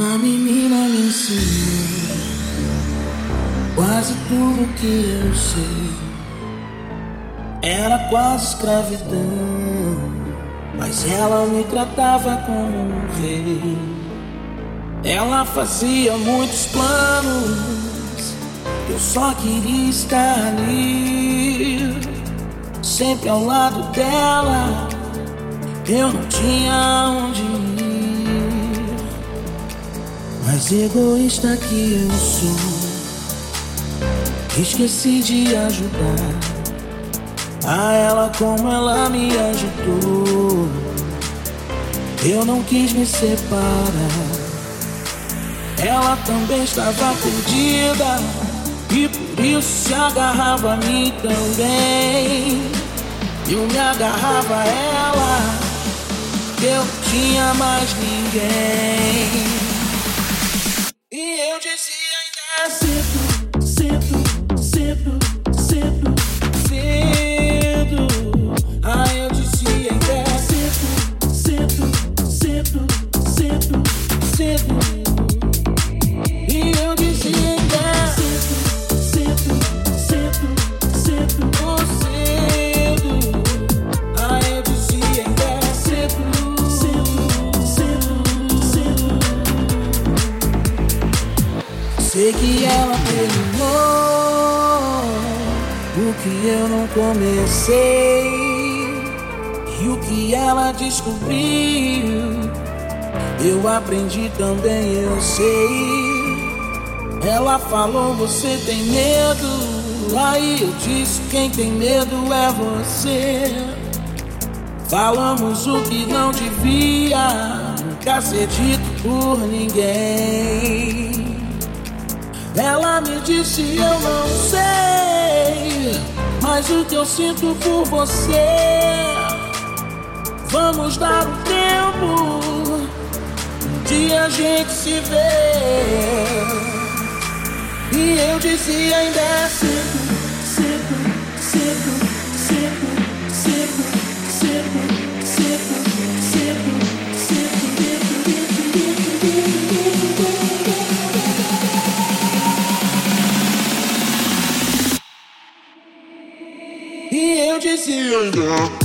Uma menina me ensinou quase tudo que eu sei. Era quase escravidão, mas ela me tratava como um rei. Ela fazia muitos planos, eu só queria estar ali, sempre ao lado dela. Eu não tinha onde ir, mas egoísta que eu sou, esqueci de ajudar a ela como ela me ajudou. Eu não quis me separar. Ela também estava perdida e por isso se agarrava a mim também. Eu me agarrava a ela, eu tinha mais ninguém. Sei que ela terminou o que eu não comecei e o que ela descobriu. Eu aprendi também, eu sei. Ela falou, você tem medo. Aí eu disse, quem tem medo é você. Falamos o que não devia nunca ser dito por ninguém. Ela me disse, eu não sei, mas o que eu sinto por você. Vamos dar um tempo de a gente se ver. E eu dizia ainda é cedo, see you.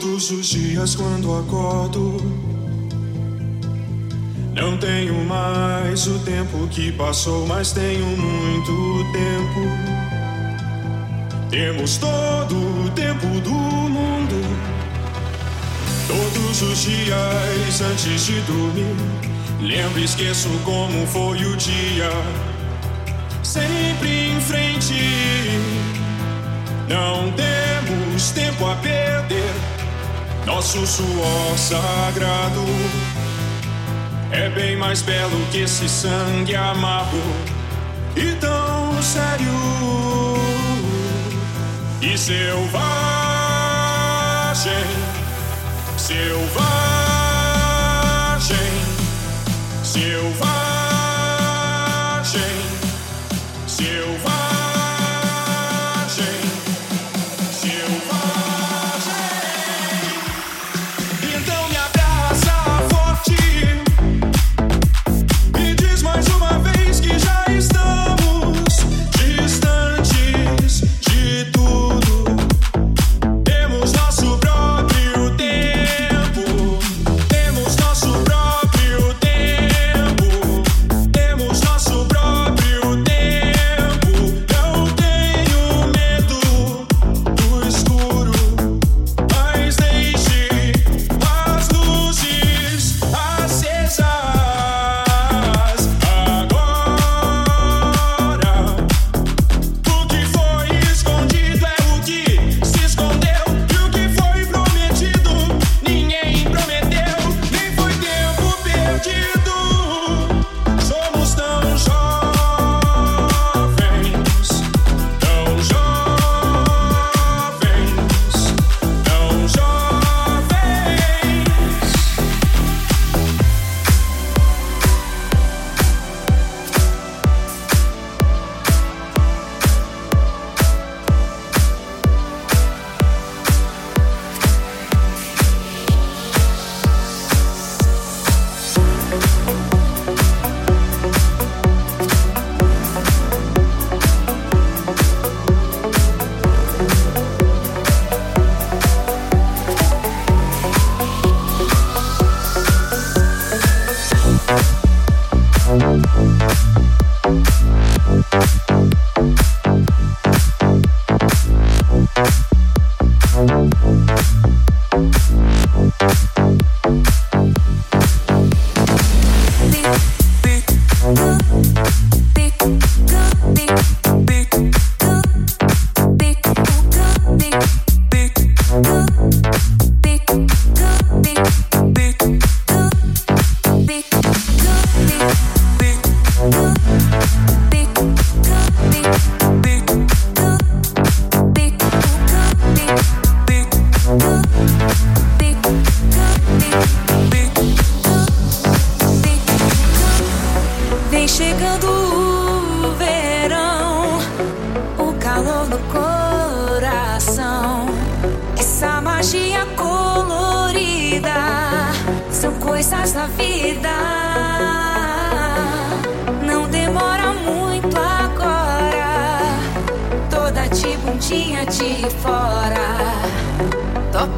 Todos os dias quando acordo, não tenho mais o tempo que passou, mas tenho muito tempo. Temos todo o tempo do mundo. Todos os dias antes de dormir, lembro e esqueço como foi o dia. Sempre em frente, não temos tempo a perder. Nosso suor sagrado é bem mais belo que esse sangue amargo e tão sério e selvagem, selvagem, selvagem.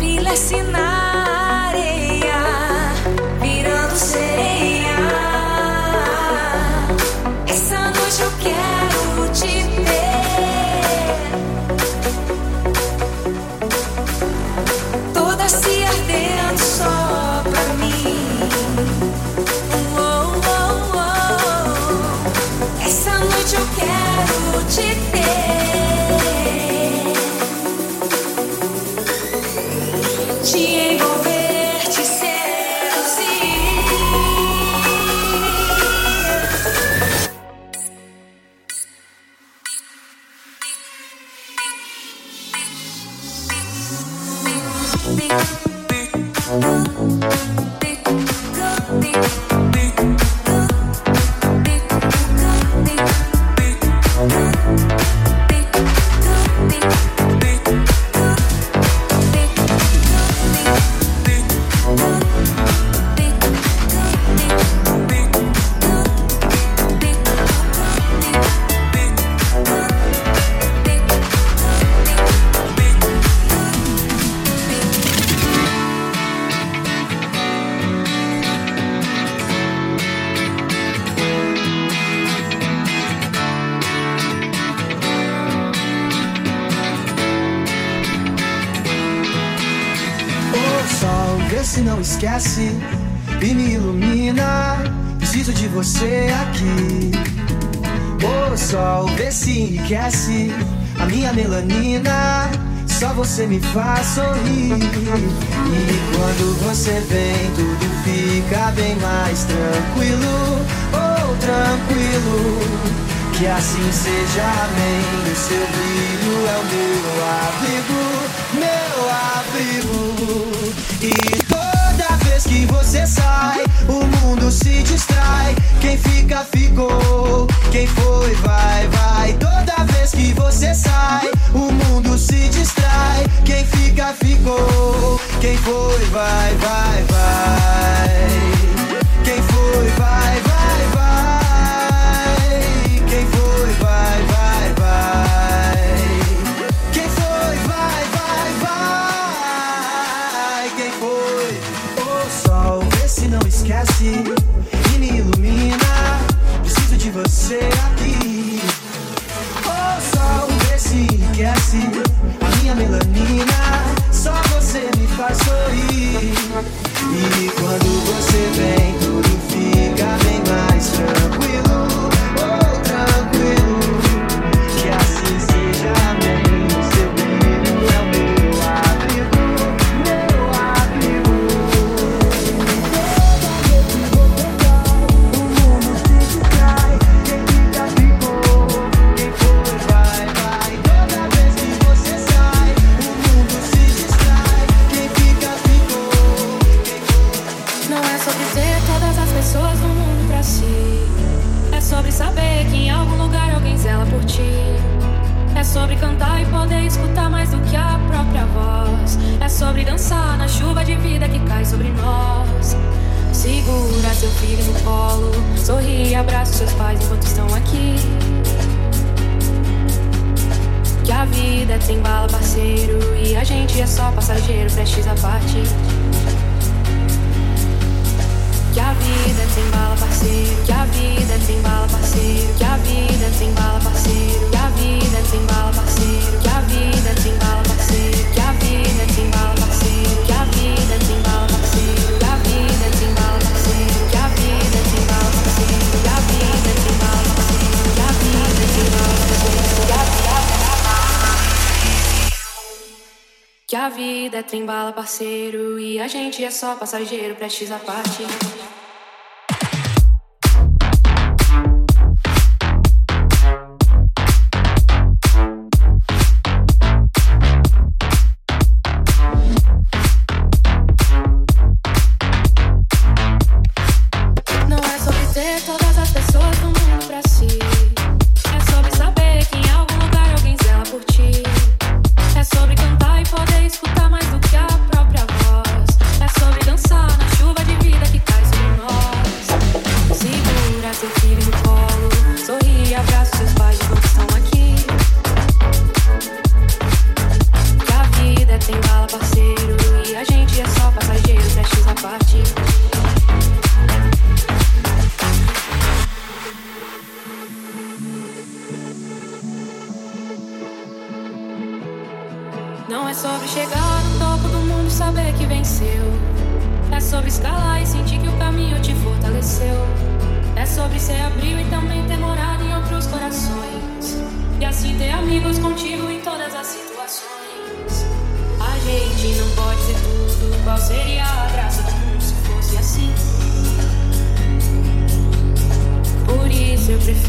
pilas sin aire. enriquece a minha melanina. Só você me faz sorrir. E quando você vem, tudo fica bem mais tranquilo. Oh, tranquilo. Que assim seja, amém. O seu brilho é o meu abrigo, meu abrigo. E toda vez que você sai, o mundo se distrai. Quem fica, ficou. Quem foi, vai, vai vez que você sai, o mundo se distrai. Quem fica, ficou. Quem foi, vai, vai, vai. Quem foi, vai, She's à parte vida é trem bala, parceiro. E a gente é só passageiro, prestes a parte.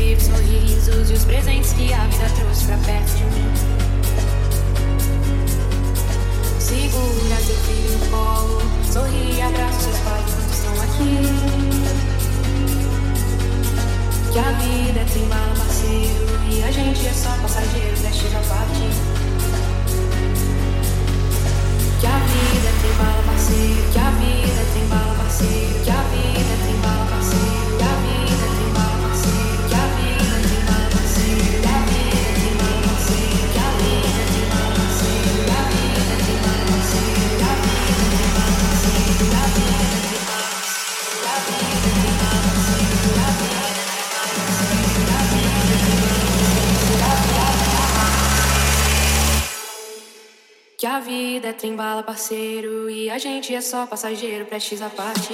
viver sorrisos e os presentes que a vida trouxe pra perto de mim. Segura seu filho no colo, sorri e abraça seus pais quando estão aqui. Que a vida é trembala parceiro e a gente é só passageiro, deste já partir. Que a vida é tem bala parceiro, que a vida é tem bala parceiro, que a vida é trembala, parceiro. E a gente é só passageiro, prestes a parte.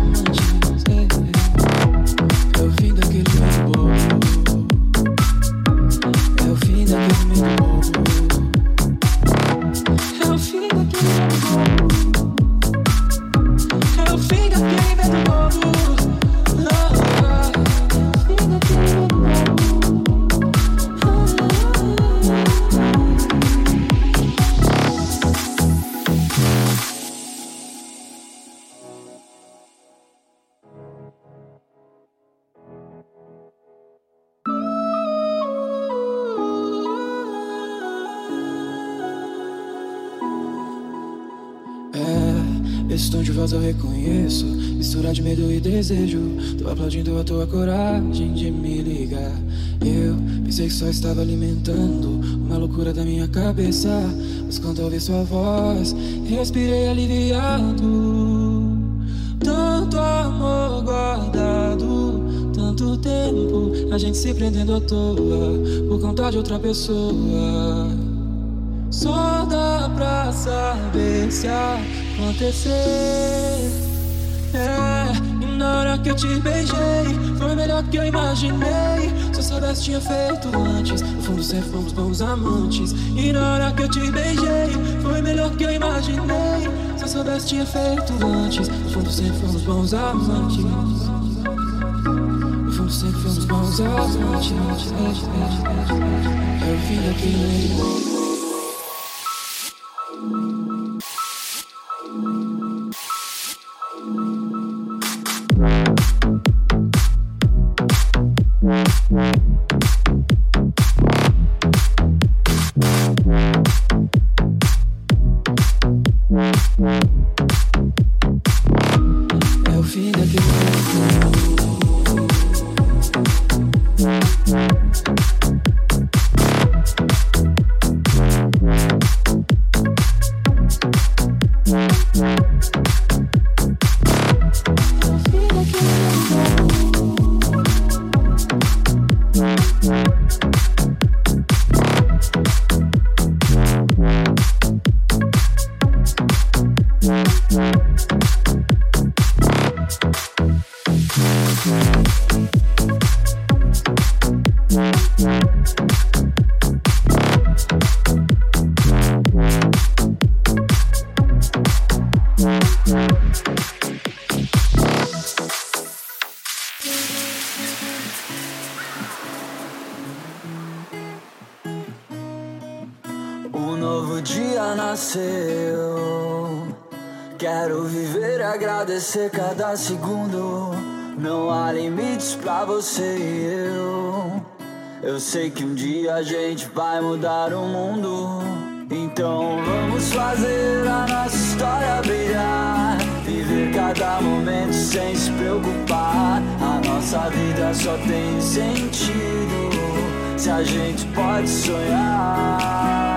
songs aplaudindo a tua coragem de me ligar. Eu pensei que só estava alimentando uma loucura da minha cabeça. Mas quando ouvi sua voz, respirei aliviado. Tanto amor guardado, tanto tempo, a gente se prendendo à toa por conta de outra pessoa. Só dá pra saber se acontecer. É na hora que eu te beijei Foi melhor que eu imaginei. Se eu soubesse tinha feito antes No fundo sempre fomos bons amantes. E na hora que eu te beijei Foi melhor que eu imaginei. Se eu soubesse tinha feito antes No fundo sempre fomos bons amantes. No fundo sempre fomos bons amantes É o fim daquele Quero viver agradecer cada segundo. Não há limites pra você e eu. Eu sei que um dia a gente vai mudar o mundo. Então vamos fazer a nossa história brilhar. Viver cada momento sem se preocupar. A nossa vida só tem sentido se a gente pode sonhar.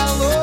calor.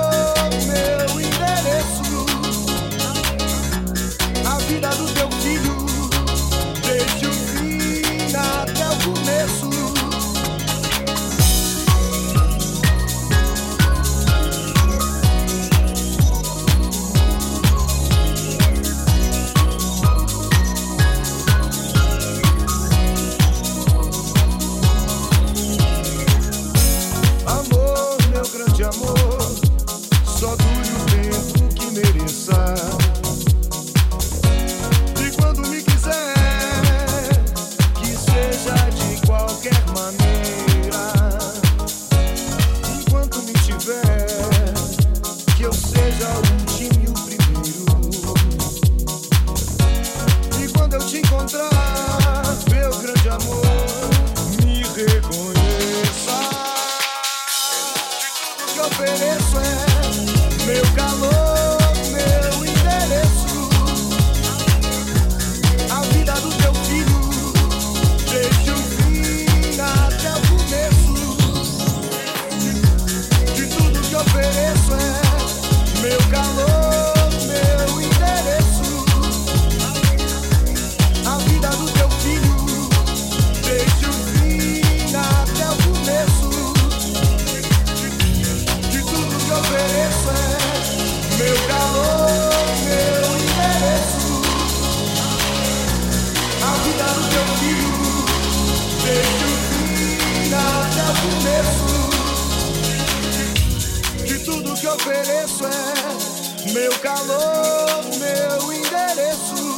Calor, meu endereço.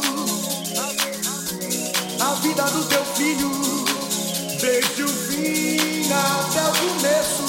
A vida do teu filho, desde o fim até o começo.